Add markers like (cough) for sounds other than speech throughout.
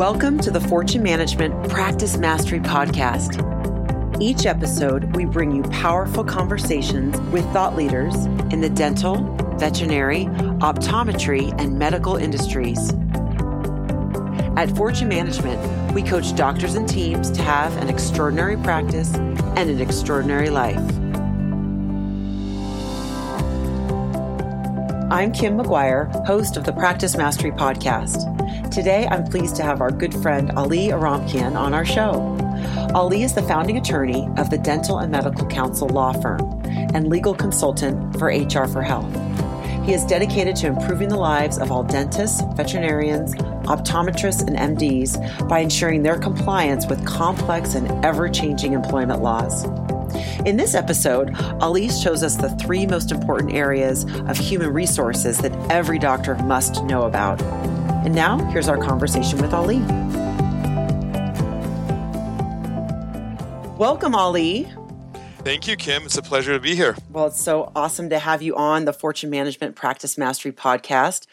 Welcome to the Fortune Management Practice Mastery Podcast. Each episode, we bring you powerful conversations with thought leaders in the dental, veterinary, optometry, and medical industries. At Fortune Management, we coach doctors and teams to have an extraordinary practice and an extraordinary life. I'm Kim McGuire, host of the Practice Mastery Podcast. Today, I'm pleased to have our good friend Ali Oromchian on our show. Ali is the founding attorney of the Dental and Medical Counsel law firm and legal consultant for HR for Health. He is dedicated to improving the lives of all dentists, veterinarians, optometrists, and MDs by ensuring their compliance with complex and ever changing employment laws. In this episode, Ali shows us the three most important areas of human resources that every doctor must know about. And now, here's our conversation with Ali. Welcome, Ali. Thank you, Kim. It's a pleasure to be here. Well, it's so awesome to have you on the Fortune Management Practice Mastery podcast.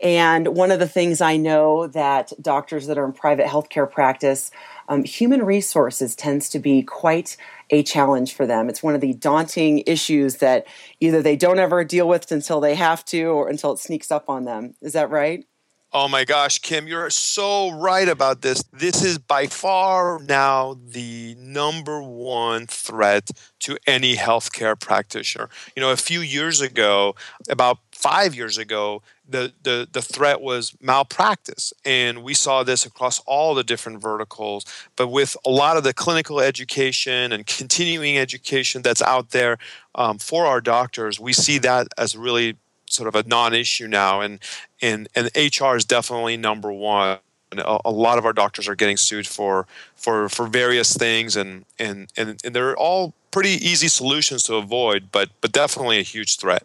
And one of the things I know that doctors that are in private healthcare practice, um, human resources tends to be quite a challenge for them. It's one of the daunting issues that either they don't ever deal with until they have to or until it sneaks up on them. Is that right? Oh my gosh, Kim, you're so right about this. This is by far now the number one threat to any healthcare practitioner. You know, a few years ago, about five years ago, the, the, the threat was malpractice. And we saw this across all the different verticals. But with a lot of the clinical education and continuing education that's out there um, for our doctors, we see that as really sort of a non-issue now, and and and HR is definitely number one. A, a lot of our doctors are getting sued for for for various things, and and and, and they're all pretty easy solutions to avoid, but but definitely a huge threat.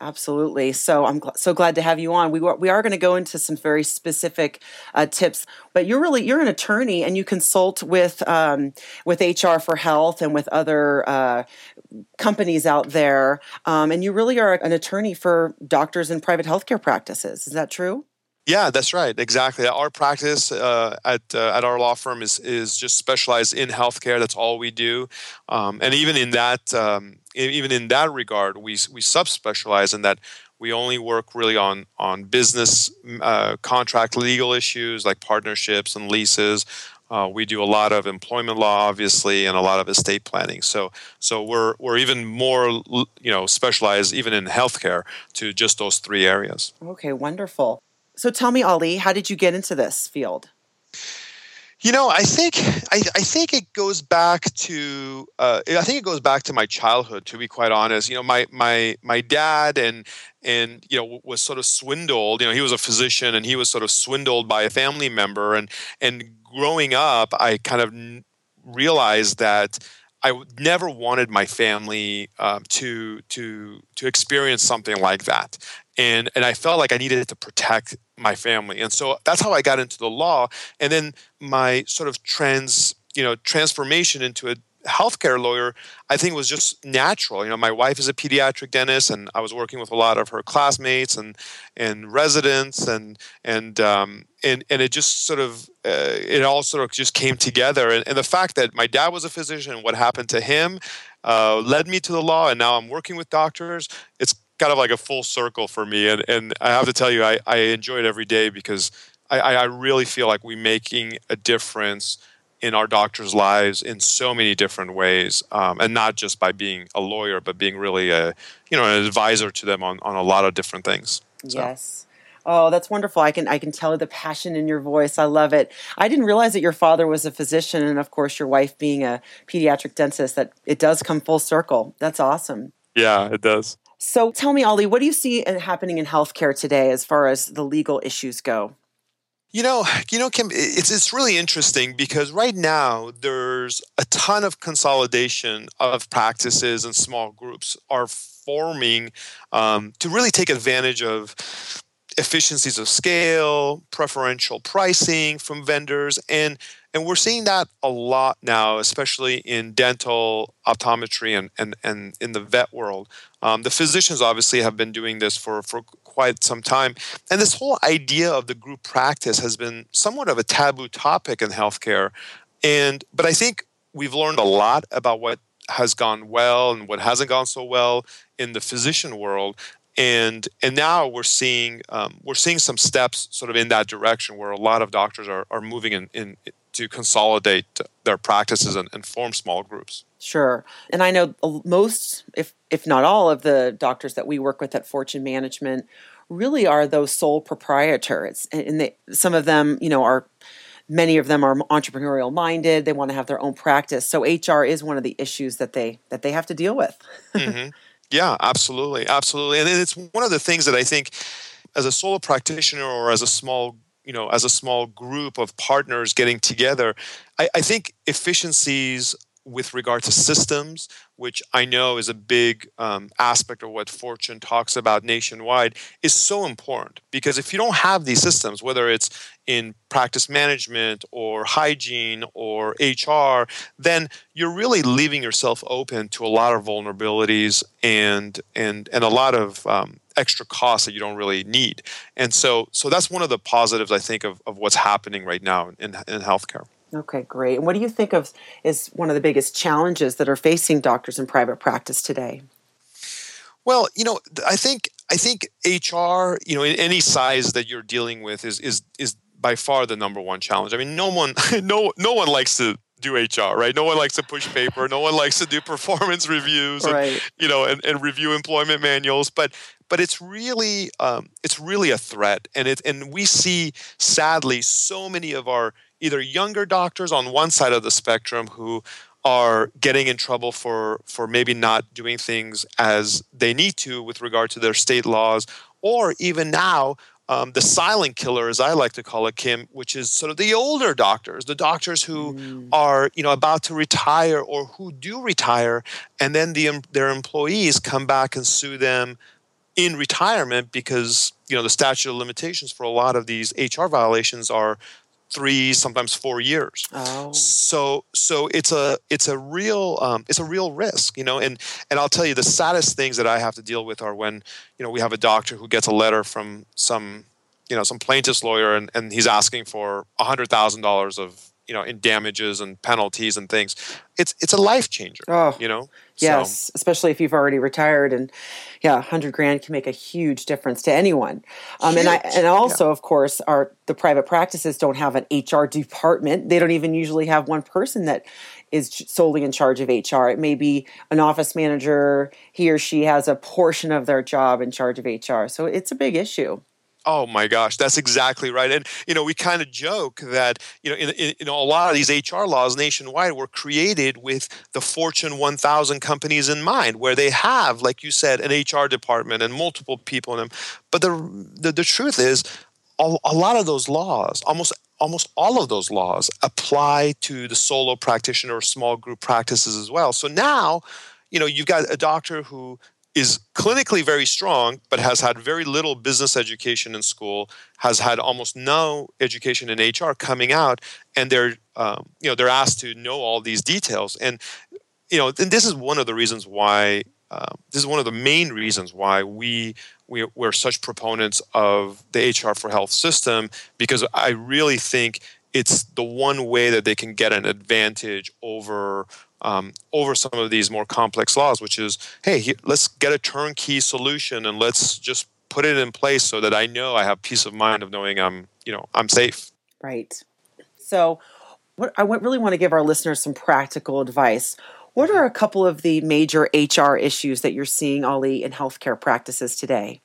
Absolutely. So I'm gl- so glad to have you on. We were, we are going to go into some very specific uh, tips, but you're really you're an attorney and you consult with um, with HR for Health and with other uh, companies out there, um, and you really are an attorney for doctors and private healthcare practices. Is that true? Yeah, that's right. Exactly. Our practice uh, at uh, at our law firm is is just specialized in healthcare. That's all we do, um, and even in that um, even in that regard, we we subspecialize in that we only work really on on business uh, contract legal issues like partnerships and leases. Uh, we do a lot of employment law, obviously, and a lot of estate planning. So, so we're we're even more, you know, specialized even in healthcare to just those three areas. Okay, wonderful. So tell me, Ali, how did you get into this field? You know, I think I, I think it goes back to uh, I think it goes back to my childhood. To be quite honest, you know, my my my dad and and you know was sort of swindled. You know, he was a physician and he was sort of swindled by a family member. And and growing up, I kind of realized that I never wanted my family um, to to to experience something like that, and and I felt like I needed to protect my family, and so that's how I got into the law, and then my sort of trans you know transformation into a healthcare lawyer, I think was just natural. You know, my wife is a pediatric dentist, and I was working with a lot of her classmates and and residents, and and um, and and it just sort of uh, it all sort of just came together. And, and, the fact that my dad was a physician and what happened to him uh, led me to the law, and now I'm working with doctors. It's kind of like a full circle for me, and and I have to tell you, I I enjoy it every day because I, I really feel like we're making a difference in our doctors' lives in so many different ways, um, and not just by being a lawyer, but being really a you know an advisor to them on, on a lot of different things. So. Yes. Oh, that's wonderful. I can I can tell the passion in your voice. I love it. I didn't realize that your father was a physician and of course your wife being a pediatric dentist that it does come full circle. That's awesome. Yeah, it does. So tell me, Ali, what do you see happening in healthcare today as far as the legal issues go? You know, (sighs) you know, Kim, it's it's really interesting because right now there's a ton of consolidation of practices and small groups are forming um, to really take advantage of efficiencies of scale, preferential pricing from vendors, and and we're seeing that a lot now, especially in dental optometry and and, and in the vet world. Um, the physicians obviously have been doing this for, for quite some time. And this whole idea of the group practice has been somewhat of a taboo topic in healthcare. And but I think we've learned a lot about what has gone well and what hasn't gone so well in the physician world and and now we're seeing um, we're seeing some steps sort of in that direction where a lot of doctors are, are moving in, in to consolidate their practices and, and form small groups sure. And i know most if if not all of the doctors that we work with at fortune management really are those sole proprietors and they, some of them you know are many of them are entrepreneurial minded they want to have their own practice. So hr is one of the issues that they that they have to deal with. (laughs) Mm-hmm. yeah absolutely absolutely. And it's one of the things that i think as a solo practitioner or as a small you know as a small group of partners getting together i, I think efficiencies with regard to systems, which I know is a big um, aspect of what Fortune talks about nationwide, is so important because if you don't have these systems, whether it's in practice management or hygiene or HR, then you're really leaving yourself open to a lot of vulnerabilities and and and a lot of um, extra costs that you don't really need. And so so that's one of the positives I think of, of what's happening right now in, in healthcare. Okay, great. And what do you think of is one of the biggest challenges that are facing doctors in private practice today? Well, you know, I think I think HR, you know, in any size that you're dealing with is is is by far the number one challenge. I mean, no one (laughs) no no one likes to do HR, right? No one likes to push paper. No one likes to do (laughs) performance reviews, right. you know, and, and review employment manuals. But but it's really um, it's really a threat, and it and we see sadly so many of our either younger doctors on one side of the spectrum who are getting in trouble for for maybe not doing things as they need to with regard to their state laws or even now um, the silent killer, as I like to call it, Kim, which is sort of the older doctors, the doctors who mm. are you know about to retire or who do retire, and then the, their employees come back and sue them in retirement because you know the statute of limitations for a lot of these HR violations are three, sometimes four years. Oh. So so it's a it's a real um, it's a real risk, you know. And and I'll tell you the saddest things that I have to deal with are when you know we have a doctor who gets a letter from some you know some plaintiff's lawyer and, and he's asking for a hundred thousand dollars of you know in damages and penalties and things it's it's a life changer oh, you know yes so. especially if you've already retired and yeah 100 grand can make a huge difference to anyone. Um, and i and also yeah. of course our the private practices don't have an hr department. They don't even usually have one person that is solely in charge of hr it may be an office manager. He or she has a portion of their job in charge of hr so it's a big issue Oh my gosh, that's exactly right. And you know, we kind of joke that you know, in, in, in, a lot of these HR laws nationwide were created with the Fortune 1000 companies in mind, where they have, like you said, an HR department and multiple people in them. But the the, the truth is, a, a lot of those laws, almost almost all of those laws, apply to the solo practitioner or small group practices as well. So now, you know, you've got a doctor who is clinically very strong, but has had very little business education in school, has had almost no education in HR coming out, and they're um, you know they're asked to know all these details, and you know and this is one of the reasons why uh, this is one of the main reasons why we, we we're such proponents of the HR for Health system because I really think it's the one way that they can get an advantage over um, over some of these more complex laws, which is, hey, he, let's get a turnkey solution and let's just put it in place so that I know I have peace of mind of knowing I'm, you know, I'm safe. Right. So, what I really want to give our listeners some practical advice. What are a couple of the major HR issues that you're seeing, Ali, in healthcare practices today?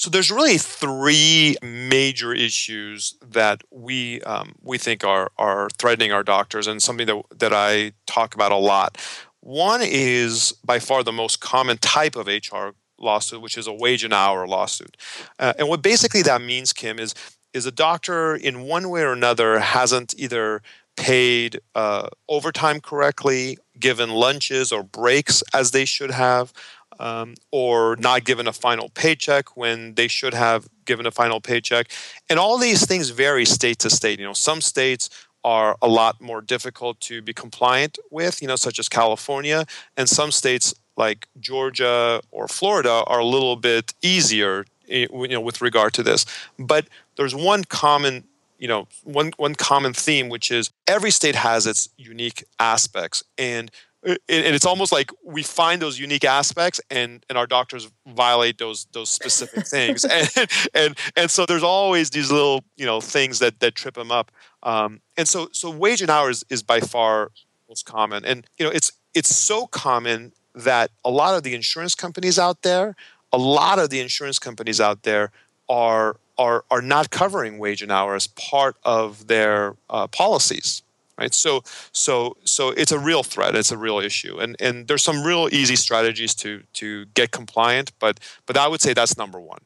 So there's really three major issues that we um, we think are are threatening our doctors, and something that that I talk about a lot. One is by far the most common type of HR lawsuit, which is a wage and hour lawsuit. Uh, and what basically that means, Kim, is is a doctor in one way or another hasn't either paid uh, overtime correctly, given lunches or breaks as they should have, um, or not given a final paycheck when they should have given a final paycheck. And all these things vary state to state. You know, some states are a lot more difficult to be compliant with, you know, such as California, and some states like Georgia or Florida are a little bit easier you know with regard to this but there's one common you know one one common theme which is every state has its unique aspects and and it's almost like we find those unique aspects and and our doctors violate those those specific (laughs) things. And and and so there's always these little you know things that that trip them up. Um, and so so wage and hours is by far most common. And you know it's it's so common that a lot of the insurance companies out there a lot of the insurance companies out there are are are not covering wage and hour as part of their uh, policies right so so so it's a real threat it's a real issue and and there's some real easy strategies to to get compliant but but i would say that's number one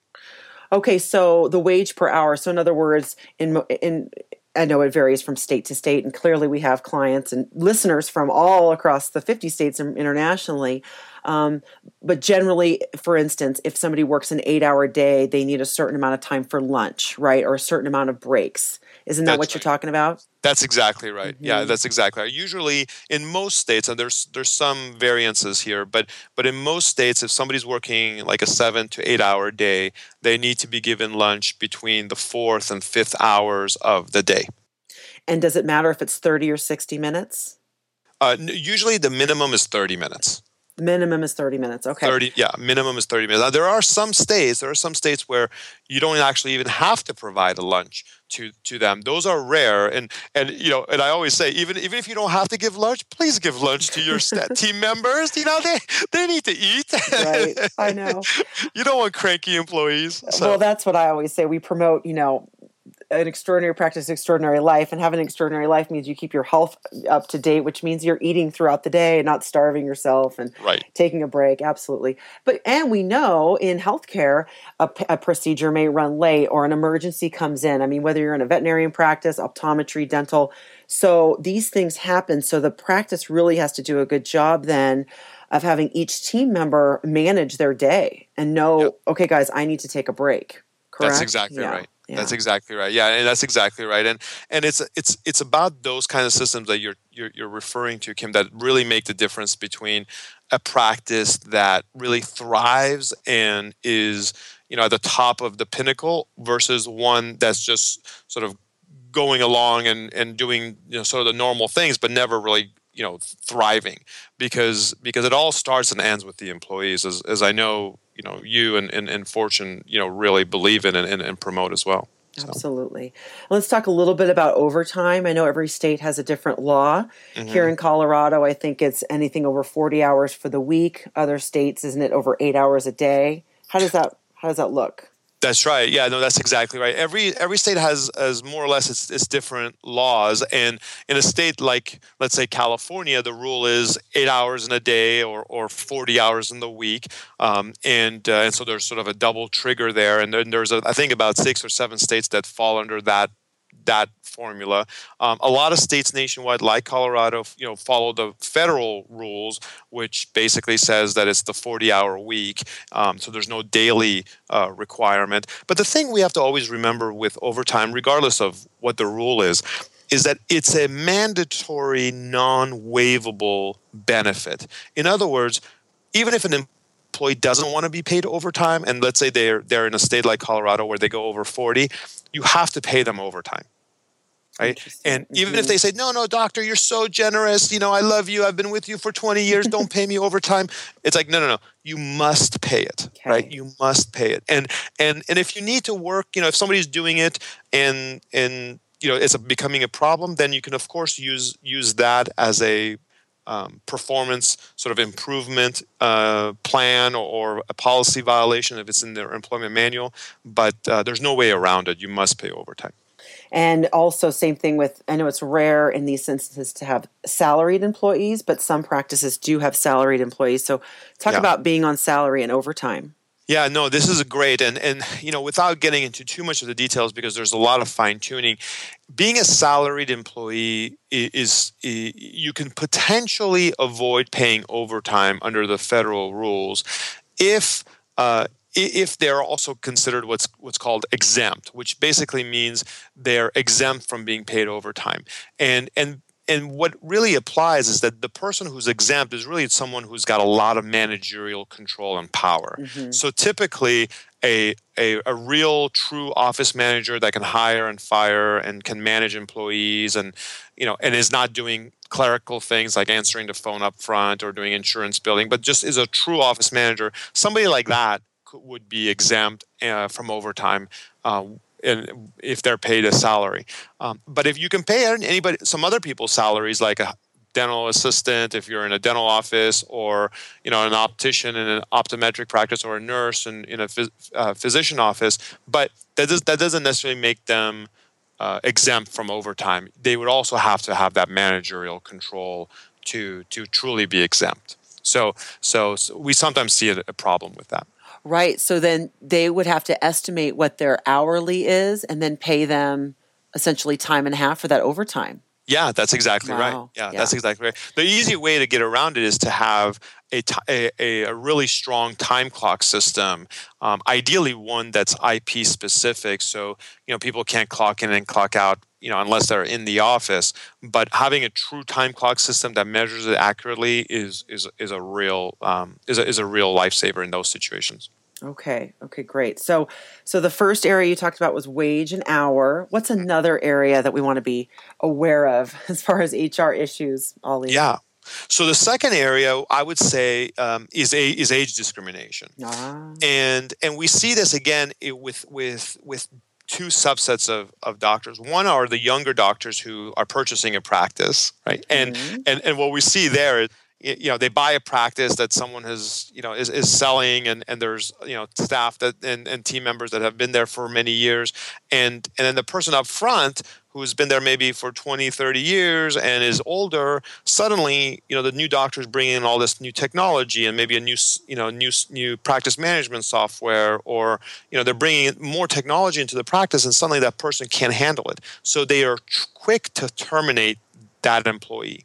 okay so the wage per hour so in other words in in I know it varies from state to state, and clearly we have clients and listeners from all across the 50 states and internationally. Um, but generally, for instance, if somebody works an eight hour day, they need a certain amount of time for lunch, right? Or a certain amount of breaks. Isn't that that's what right. you're talking about? That's exactly right. Mm-hmm. Yeah, that's exactly right. Usually, in most states, and there's there's some variances here, but but in most states, if somebody's working like a seven to eight hour day, they need to be given lunch between the fourth and fifth hours of the day. And does it matter if it's thirty or sixty minutes? Uh, usually, the minimum is thirty minutes. Minimum is 30 minutes. Okay. 30, yeah, minimum is 30 minutes. Now, there are some states, there are some states where you don't actually even have to provide a lunch to to them. Those are rare and and you know, and I always say even even if you don't have to give lunch, please give lunch to your (laughs) team members. You know, they they need to eat. right. I know. (laughs) you don't want cranky employees. So. Well, that's what I always say. We promote, you know, an extraordinary practice, extraordinary life, and having an extraordinary life means you keep your health up to date, which means you're eating throughout the day and not starving yourself and right. taking a break. Absolutely. But and we know in healthcare, a, a procedure may run late or an emergency comes in. I mean, whether you're in a veterinarian practice, optometry, dental, so these things happen. So the practice really has to do a good job then of having each team member manage their day and know, yep. okay, guys, I need to take a break. Correct? That's exactly yeah. right. Yeah. That's exactly right. Yeah, and that's exactly right. And and it's it's it's about those kind of systems that you're, you're you're referring to, Kim, that really make the difference between a practice that really thrives and is you know at the top of the pinnacle versus one that's just sort of going along and and doing you know sort of the normal things, but never really you know thriving because because it all starts and ends with the employees as, as i know you know you and, and, and fortune you know really believe in and, and, and promote as well so. Absolutely. Let's talk a little bit about overtime. I know every state has a different law. Mm-hmm. Here in Colorado, I think it's anything over 40 hours for the week. Other states, isn't it over 8 hours a day? How does that how does that look? That's right. Yeah, no, that's exactly right. Every every state has has more or less its, its different laws, and in a state like let's say California, the rule is eight hours in a day or, or forty hours in the week, um, and uh, and so there's sort of a double trigger there, and then there's a, I think about six or seven states that fall under that that formula. Um, a lot of states nationwide, like Colorado, you know, follow the federal rules, which basically says that it's the 40-hour week. Um, so there's no daily uh, requirement. But the thing we have to always remember with overtime, regardless of what the rule is, is that it's a mandatory, non-waivable benefit. In other words, even if an employee doesn't want to be paid overtime, and let's say they're they're in a state like Colorado where they go over 40, you have to pay them overtime right? And even mm-hmm. if they say no no doctor you're so generous. You know i love you. I've been with you for 20 years. Don't pay me overtime. (laughs) It's like no no no. You must pay it. Okay. right? You must pay it. And and and if you need to work you know if somebody's doing it and and you know it's a, becoming a problem then you can of course use use that as a um, performance sort of improvement uh, plan or, or, a policy violation if it's in their employment manual. But uh, there's no way around it. You must pay overtime and also, same thing with I know it's rare in these instances to have salaried employees, but some practices do have salaried employees. So, talk yeah. about being on salary and overtime. Yeah, no, this is great, and and you know, without getting into too much of the details, because there's a lot of fine tuning. Being a salaried employee is, is you can potentially avoid paying overtime under the federal rules if uh, if they're also considered what's what's called exempt, which basically means they're exempt from being paid overtime. And and and what really applies is that the person who's exempt is really someone who's got a lot of managerial control and power. Mm-hmm. So typically, a, a, a real true office manager that can hire and fire and can manage employees and you know and is not doing clerical things like answering the phone up front or doing insurance billing but just is a true office manager somebody like that would be exempt uh, from overtime uh, if they're paid a salary. Um, but if you can pay anybody, some other people's salaries, like a dental assistant, if you're in a dental office, or you know an optician in an optometric practice, or a nurse in, in a phys- uh, physician office, but that does that doesn't necessarily make them uh, exempt from overtime. They would also have to have that managerial control to to truly be exempt. So so, so we sometimes see a, a problem with that. Right. So then they would have to estimate what their hourly is and then pay them essentially time and a half for that overtime. Yeah, that's exactly wow. right. Yeah, yeah, that's exactly right. The easy way to get around it is to have a, a, a really strong time clock system, um, ideally one that's IP specific. So, you know, people can't clock in and clock out, you know, unless they're in the office. But having a true time clock system that measures it accurately is, is, is a real, um, is, a, is a real lifesaver in those situations. Okay. Okay, great. So so the first area you talked about was wage and hour. What's another area that we want to be aware of (laughs) as far as HR issues, Ali? Yeah. So the second area I would say um, is a, is age discrimination, ah. and and we see this again with with with two subsets of, of doctors. One are the younger doctors who are purchasing a practice, right? And mm-hmm. and and what we see there you know they buy a practice that someone has you know is, is selling and, and there's you know staff that and, and team members that have been there for many years. And and then the person up front who's been there maybe for 20 30 years and is older suddenly you know the new doctors bring in all this new technology and maybe a new you know new new practice management software or you know they're bringing more technology into the practice and suddenly that person can't handle it. So they are quick to terminate that employee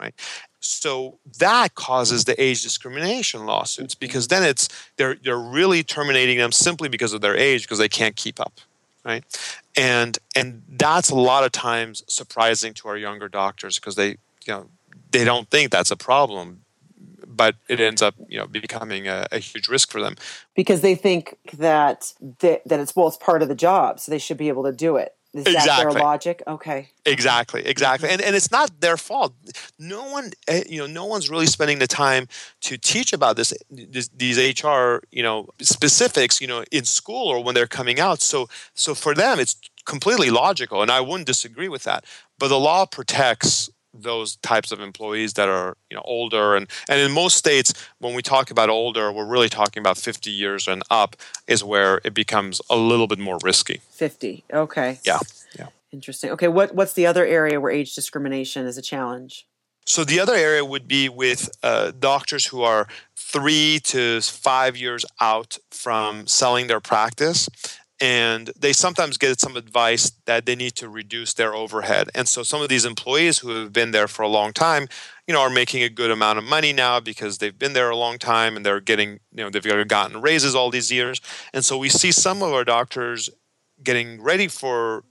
right so that causes the age discrimination lawsuits mm-hmm. because then it's they're they're really terminating them simply because of their age because they can't keep up right? And and that's a lot of times surprising to our younger doctors because they you know they don't think that's a problem but it ends up you know becoming a, a, huge risk for them. Because they think that that it's well it's part of the job so they should be able to do it is exactly. that their logic? Okay. Exactly, exactly. And and it's not their fault. No one eh, you know, no one's really spending the time to teach about this, this these HR, you know, specifics, you know, in school or when they're coming out. So so for them it's completely logical and I wouldn't disagree with that. But the law protects those types of employees that are you know older. And and in most states when we talk about older we're really talking about 50 years and up is where it becomes a little bit more risky. 50 okay. Yeah yeah. Interesting. Okay what what's the other area where age discrimination is a challenge? So the other area would be with uh, doctors who are three to five years out from selling their practice and they sometimes get some advice that they need to reduce their overhead. And so some of these employees who have been there for a long time you know are making a good amount of money now because they've been there a long time and they're getting you know they've gotten raises all these years. And so we see some of our doctors getting ready for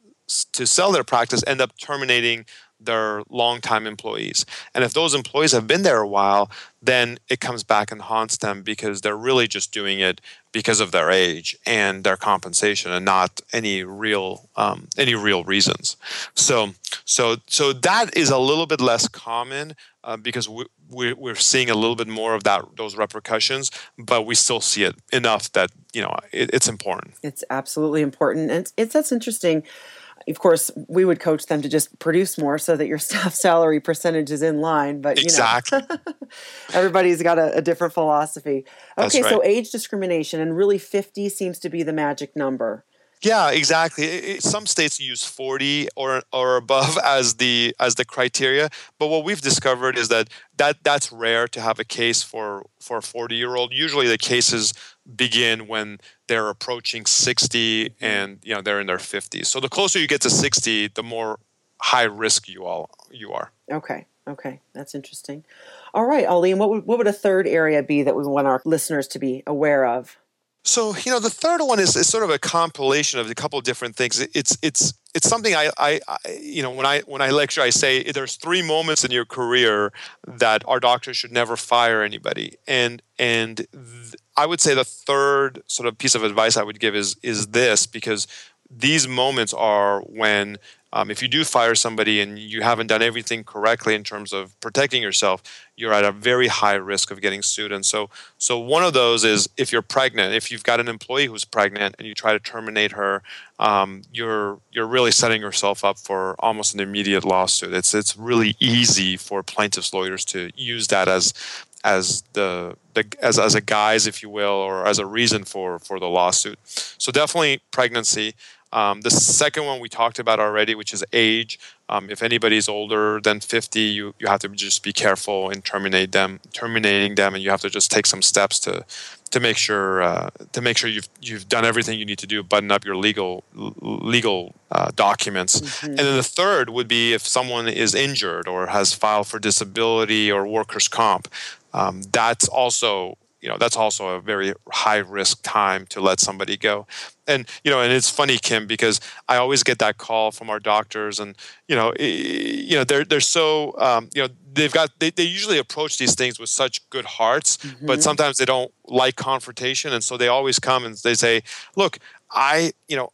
to sell their practice end up terminating their longtime employees. And if those employees have been there a while, then it comes back and haunts them because they're really just doing it because of their age and their compensation, and not any real um, any real reasons. So, so, so that is a little bit less common uh, because we, we, we're seeing a little bit more of that those repercussions, but we still see it enough that you know it, it's important. It's absolutely important, and it's, it's that's interesting of course, we would coach them to just produce more so that your (laughs) staff salary percentage is in line. But you exactly. know, (laughs) everybody's got a, a different philosophy. Okay, right. so age discrimination, and really 50 seems to be the magic number. Yeah, exactly. It, some states use 40 or or above (laughs) as the as the criteria, but what we've discovered is that that that's rare to have a case for for a 40 year old. Usually, the cases begin when they're approaching 60 mm-hmm. and you know they're in their 50s. So the closer you get to 60, the more high risk you all you are. Okay. Okay, that's interesting. All right, Ali, what would, what would a third area be that we want our listeners to be aware of? So you know, the third one is, is sort of a compilation of a couple of different things. It's it's it's something I, I, I, you know when I when I lecture I say there's three moments in your career that our doctors should never fire anybody and and th- I would say the third sort of piece of advice I would give is is this because these moments are when um, if you do fire somebody and you haven't done everything correctly in terms of protecting yourself, you're at a very high risk of getting sued. And so, so one of those is if you're pregnant, if you've got an employee who's pregnant and you try to terminate her, um, you're you're really setting yourself up for almost an immediate lawsuit. It's it's really easy for plaintiffs' lawyers to use that as as the, the as, as a guise, if you will, or as a reason for for the lawsuit. So definitely pregnancy. Um, the second one we talked about already, which is age. Um, if anybody's older than 50, you, you have to just be careful in terminate them, terminating them, and you have to just take some steps to to make sure uh, to make sure you've you've done everything you need to do, button up your legal legal uh, documents. Mm-hmm. And then the third would be if someone is injured or has filed for disability or workers' comp. Um, that's also you know that's also a very high risk time to let somebody go and you know and it's funny kim because i always get that call from our doctors and you know you know they're they're so um, you know they've got they, they usually approach these things with such good hearts mm-hmm. but sometimes they don't like confrontation and so they always come and they say look i you know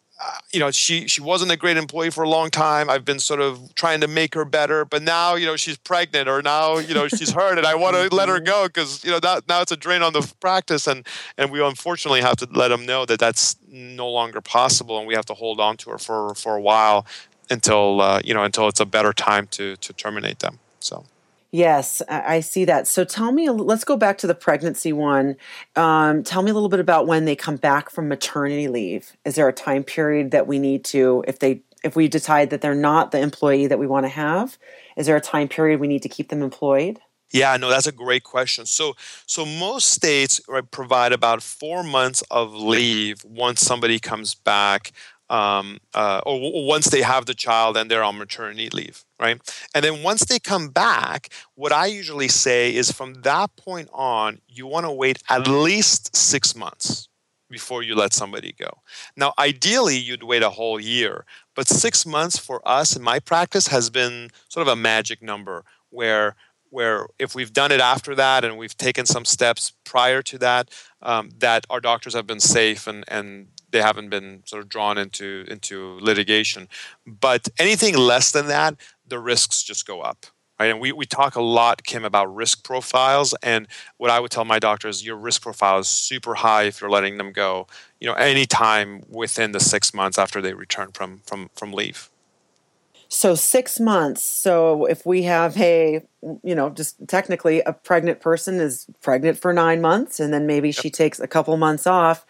you know she she wasn't a great employee for a long time i've been sort of trying to make her better but now you know she's pregnant or now you know she's hurt and i want to (laughs) let her mm-hmm. go because you know that now it's a drain on the practice and and we unfortunately have to let them know that that's no longer possible and we have to hold on to her for for a while until uh, you know until it's a better time to to terminate them so Yes, I see that. So tell me, let's go back to the pregnancy one. Um, tell me a little bit about when they come back from maternity leave. Is there a time period that we need to, if they, if we decide that they're not the employee that we want to have, is there a time period we need to keep them employed? Yeah, no, that's a great question. So, so most states right, provide about four months of leave once somebody comes back um, uh, or once they have the child and they're on maternity leave, right? And then once they come back, what I usually say is from that point on, you want to wait at least six months before you let somebody go. Now, ideally, you'd wait a whole year, but six months for us in my practice has been sort of a magic number where where if we've done it after that and we've taken some steps prior to that, um, that our doctors have been safe and, and they haven't been sort of drawn into into litigation. But anything less than that, the risks just go up. Right? And we, we talk a lot, Kim, about risk profiles. And what I would tell my doctor is your risk profile is super high if you're letting them go, you know, anytime within the six months after they return from from from leave. So six months. So if we have a, you know, just technically a pregnant person is pregnant for nine months, and then maybe yep. she takes a couple months off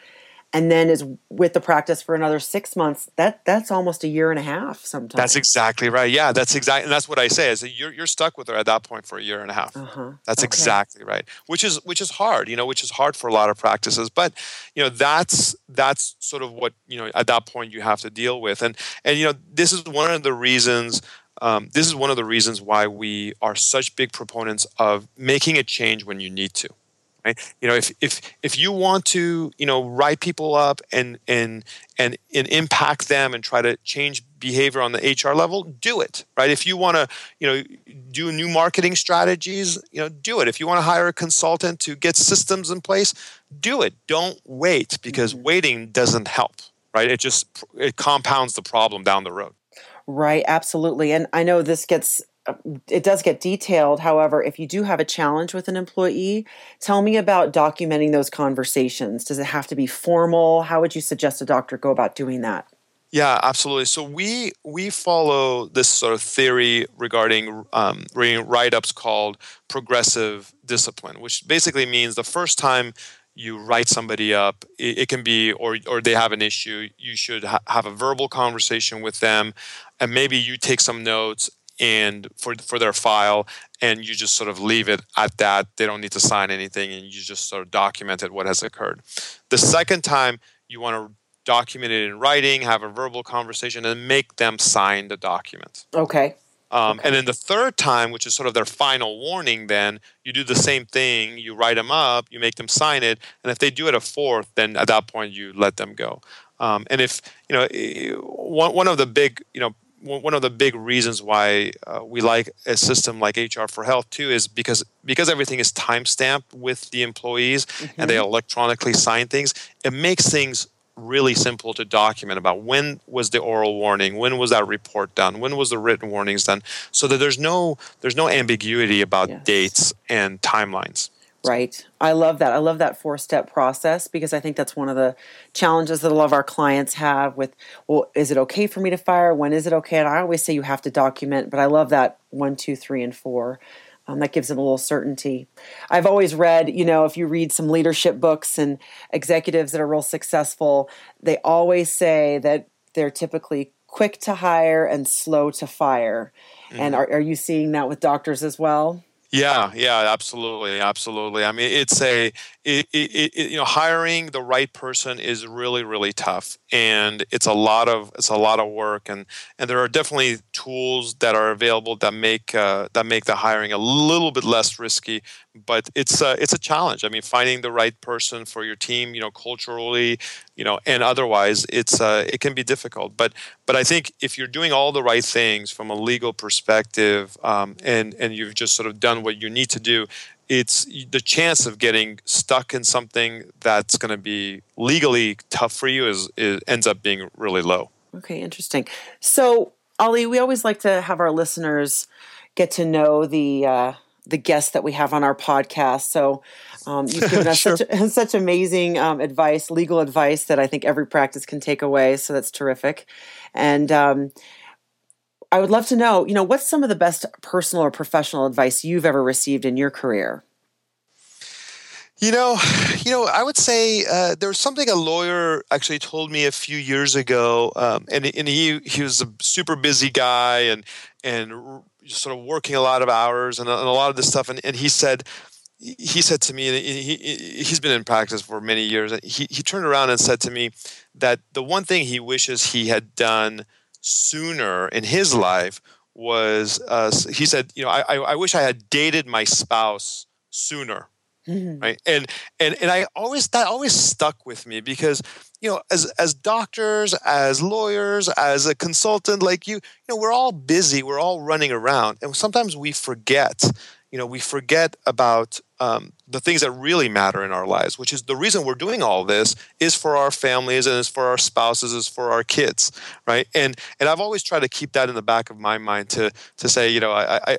and then is with the practice for another six months that that's almost a year and a half sometimes. That's exactly right. Yeah that's exactly and that's what i say is that you're, you're stuck with her at that point for a year and a half. Uh-huh. that's okay. exactly right. Which is which is hard you know which is hard for a lot of practices but you know that's that's sort of what you know at that point you have to deal with. And and you know this is one of the reasons um, this is one of the reasons why we are such big proponents of making a change when you need to right? You know if if if you want to you know write people up and and and, and impact them and try to change behavior on the hr level do it right? If you want to you know do new marketing strategies you know do it. If you want to hire a consultant to get systems in place do it. Don't wait because mm-hmm. waiting doesn't help right? It just it compounds the problem down the road. Right absolutely. And i know this gets it does get detailed. However, if you do have a challenge with an employee, tell me about documenting those conversations. Does it have to be formal? How would you suggest a doctor go about doing that? Yeah, absolutely. So we we follow this sort of theory regarding um, write-ups called progressive discipline, which basically means the first time you write somebody up, it, it can be or or they have an issue, you should ha- have a verbal conversation with them, and maybe you take some notes and for for their file and you just sort of leave it at that they don't need to sign anything and you just sort of documented what has occurred the second time you want to document it in writing have a verbal conversation and make them sign the document okay Um, okay. And then the third time, which is sort of their final warning, then you do the same thing. You write them up, you make them sign it, and if they do it a fourth, then at that point you let them go. Um, and if you know one one of the big you know one of the big reasons why uh, we like a system like HR for Health too is because because everything is time stamped with the employees mm-hmm. and they mm-hmm. electronically sign things. It makes things really simple to document about when was the oral warning when was that report done when was the written warnings done so that there's no there's no ambiguity about yes. dates and timelines right i love that i love that four step process because i think that's one of the challenges that a lot of our clients have with well is it okay for me to fire when is it okay and i always say you have to document but i love that one two three and four um, that gives them a little certainty. I've always read, you know, if you read some leadership books and executives that are real successful, they always say that they're typically quick to hire and slow to fire. Mm-hmm. And are, are you seeing that with doctors as well? Yeah, yeah, absolutely, absolutely. I mean, it's a it, it, it, you know hiring the right person is really really tough, and it's a lot of it's a lot of work, and and there are definitely tools that are available that make uh, that make the hiring a little bit less risky but it's a, it's a challenge. I mean, finding the right person for your team, you know, culturally, you know, and otherwise, it's uh, it can be difficult. But but I think if you're doing all the right things from a legal perspective, um, and and you've just sort of done what you need to do, it's the chance of getting stuck in something that's going to be legally tough for you is, is ends up being really low. Okay, interesting. So Ali, we always like to have our listeners get to know the. Uh, the guests that we have on our podcast. So um, you've given us (laughs) sure. such, (laughs) such amazing um, advice, legal advice that I think every practice can take away. So that's terrific. And um, I would love to know, you know, what's some of the best personal or professional advice you've ever received in your career? You know, you know, I would say uh, there was something a lawyer actually told me a few years ago, um, and and he he was a super busy guy and and sort of working a lot of hours and, and a lot of this stuff. And, and he said, he said to me, and he, he's been in practice for many years. He, he turned around and said to me that the one thing he wishes he had done sooner in his life was, uh, he said, you know, I, I wish I had dated my spouse sooner. Mm-hmm. Right. And, and, and I always, that always stuck with me because you know as as doctors as lawyers as a consultant like you you know we're all busy we're all running around and sometimes we forget you know we forget about um, the things that really matter in our lives which is the reason we're doing all this is for our families and is for our spouses is for our kids right and and i've always tried to keep that in the back of my mind to to say you know i i,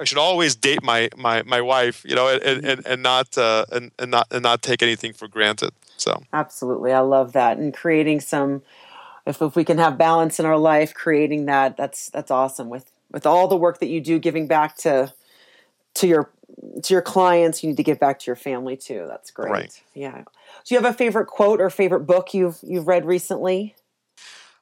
I should always date my my my wife you know and and, and not uh, and, and not and not take anything for granted so absolutely, I love that, and creating some. If, if we can have balance in our life, creating that that's that's awesome. With with all the work that you do, giving back to to your to your clients, you need to give back to your family too. That's great. Right. Yeah. Do you have a favorite quote or favorite book you've you've read recently?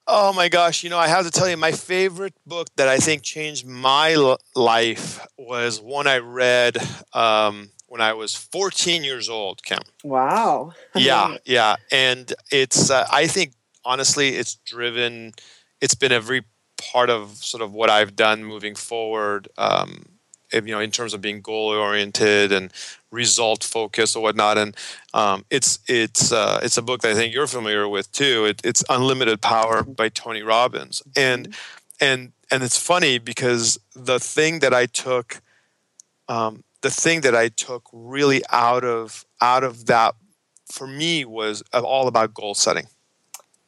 Oh my gosh, you know, I have to tell you, my favorite book that I think changed my life was one I read um, when I was 14 years old, Kim. Wow. (laughs) yeah, yeah, and it's uh, I think honestly, it's driven. It's been every part of sort of what I've done moving forward. Um, you know, in terms of being goal oriented and result focused or whatnot. And um, it's it's uh, it's a book that I think you're familiar with too. It, it's Unlimited Power by Tony Robbins, and mm-hmm. and and it's funny because the thing that I took um, the thing that I took really out of out of that for me was all about goal setting,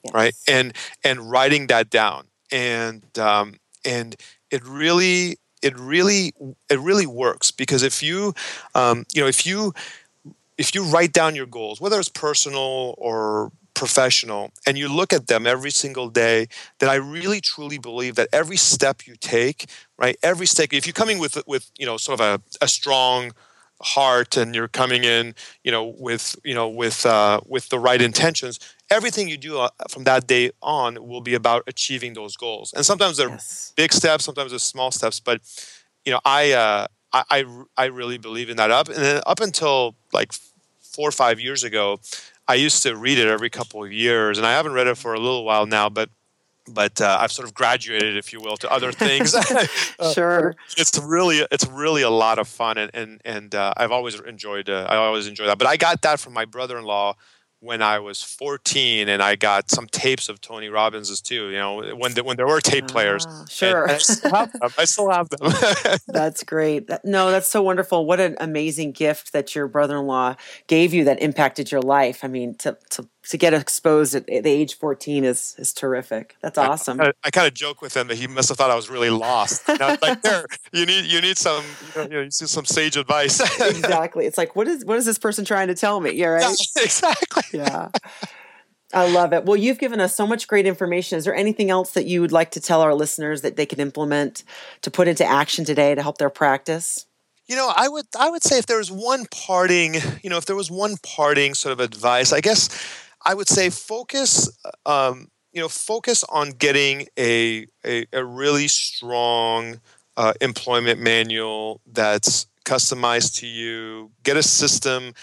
yes. right? And and writing that down, and um, and it really it really it really works because if you um, you know if you if you write down your goals, whether it's personal or professional and you look at them every single day then i really truly believe that every step you take right every step if you're coming with with you know sort of a, a strong heart and you're coming in you know with you know with uh, with the right intentions everything you do uh, from that day on will be about achieving those goals and sometimes they're yes. big steps sometimes they're small steps but you know i uh, I, I i really believe in that up and then up until like four or five years ago I used to read it every couple of years, and I haven't read it for a little while now. But but uh, I've sort of graduated, if you will, to other things. (laughs) (laughs) Uh, sure, it's really it's really a lot of fun, and and and uh, I've always enjoyed uh, I always enjoy that. But I got that from my brother-in-law when I was 14, and I got some tapes of Tony Robbins's too. You know, when the, when there were tape players. Ah, sure, I still have them. I still have them. (laughs) that's great. No, that's so wonderful. What an amazing gift that your brother-in-law gave you that impacted your life. I mean, to to to get exposed at the age 14 is is terrific. That's awesome. I, I, I kind of joke with him that he must have thought I was really lost. You know, like (laughs) there, you need you need some you, know, you need some sage advice. (laughs) exactly. It's like what is what is this person trying to tell me? Yeah, right. Yeah, (laughs) exactly. Yeah. I love it. Well, you've given us so much great information. Is there anything else that you would like to tell our listeners that they can implement to put into action today to help their practice? You know, I would I would say if there was one parting, you know, if there was one parting sort of advice, I guess I would say focus, um, you know, focus on getting a a, a really strong uh, employment manual that's customized to you. Get a system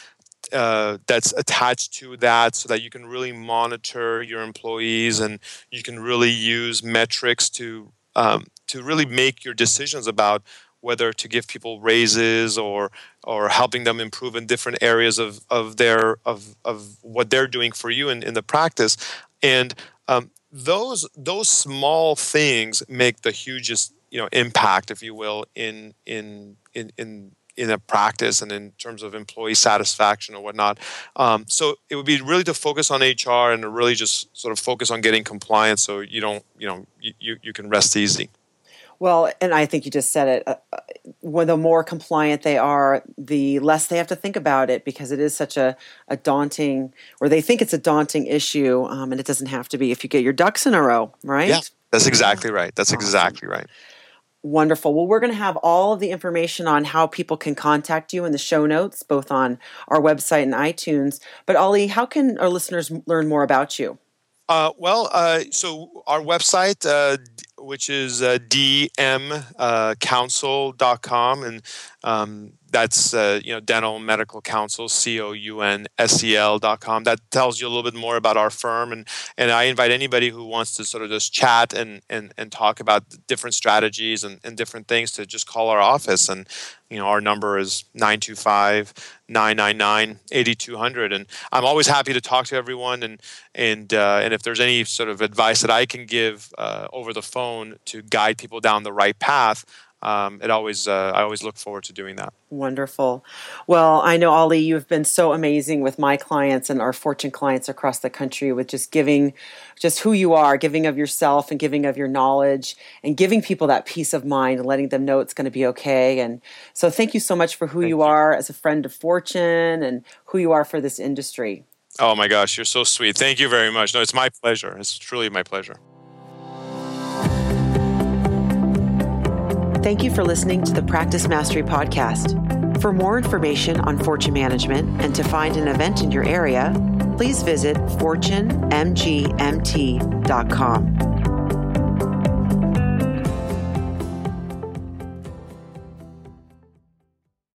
uh, that's attached to that so that you can really monitor your employees and you can really use metrics to um, to really make your decisions about whether to give people raises or or helping them improve in different areas of, of their of, of what they're doing for you in, in the practice and um, those those small things make the hugest you know impact if you will in in in in in a practice and in terms of employee satisfaction or whatnot. Um, so it would be really to focus on HR and to really just sort of focus on getting compliance so you don't, you know, you, you can rest easy. Well, and I think you just said it. Uh, uh, when the more compliant they are, the less they have to think about it because it is such a, a daunting, or they think it's a daunting issue, um, and it doesn't have to be if you get your ducks in a row, right? Yeah, that's exactly right. That's awesome. exactly right. Wonderful. Well, we're going to have all of the information on how people can contact you in the show notes, both on our website and iTunes. But Ali, how can our listeners learn more about you? Uh, well, uh, so our website, uh, which is uh, dmcounsel.com, and um, that's uh, you know dental medical counsel c-o-u-n-s-e-l dot com. That tells you a little bit more about our firm and and i invite anybody who wants to sort of just chat and and, and talk about different strategies and, and different things to just call our office. And you know our number is 925-999-8200 and i'm always happy to talk to everyone and and uh, and if there's any sort of advice that i can give uh, over the phone to guide people down the right path um, it always uh, I always look forward to doing that. Wonderful. Well, I know Ali, you've been so amazing with my clients and our Fortune clients across the country with just giving, just who you are, giving of yourself and giving of your knowledge, and giving people that peace of mind and letting them know it's going to be okay. And so, thank you so much for who you, you are as a friend of Fortune and who you are for this industry. Oh my gosh, you're so sweet. Thank you very much. No, it's my pleasure. It's truly my pleasure. Thank you for listening to the Practice Mastery Podcast. For more information on fortune management and to find an event in your area, please visit fortunemgmt.com.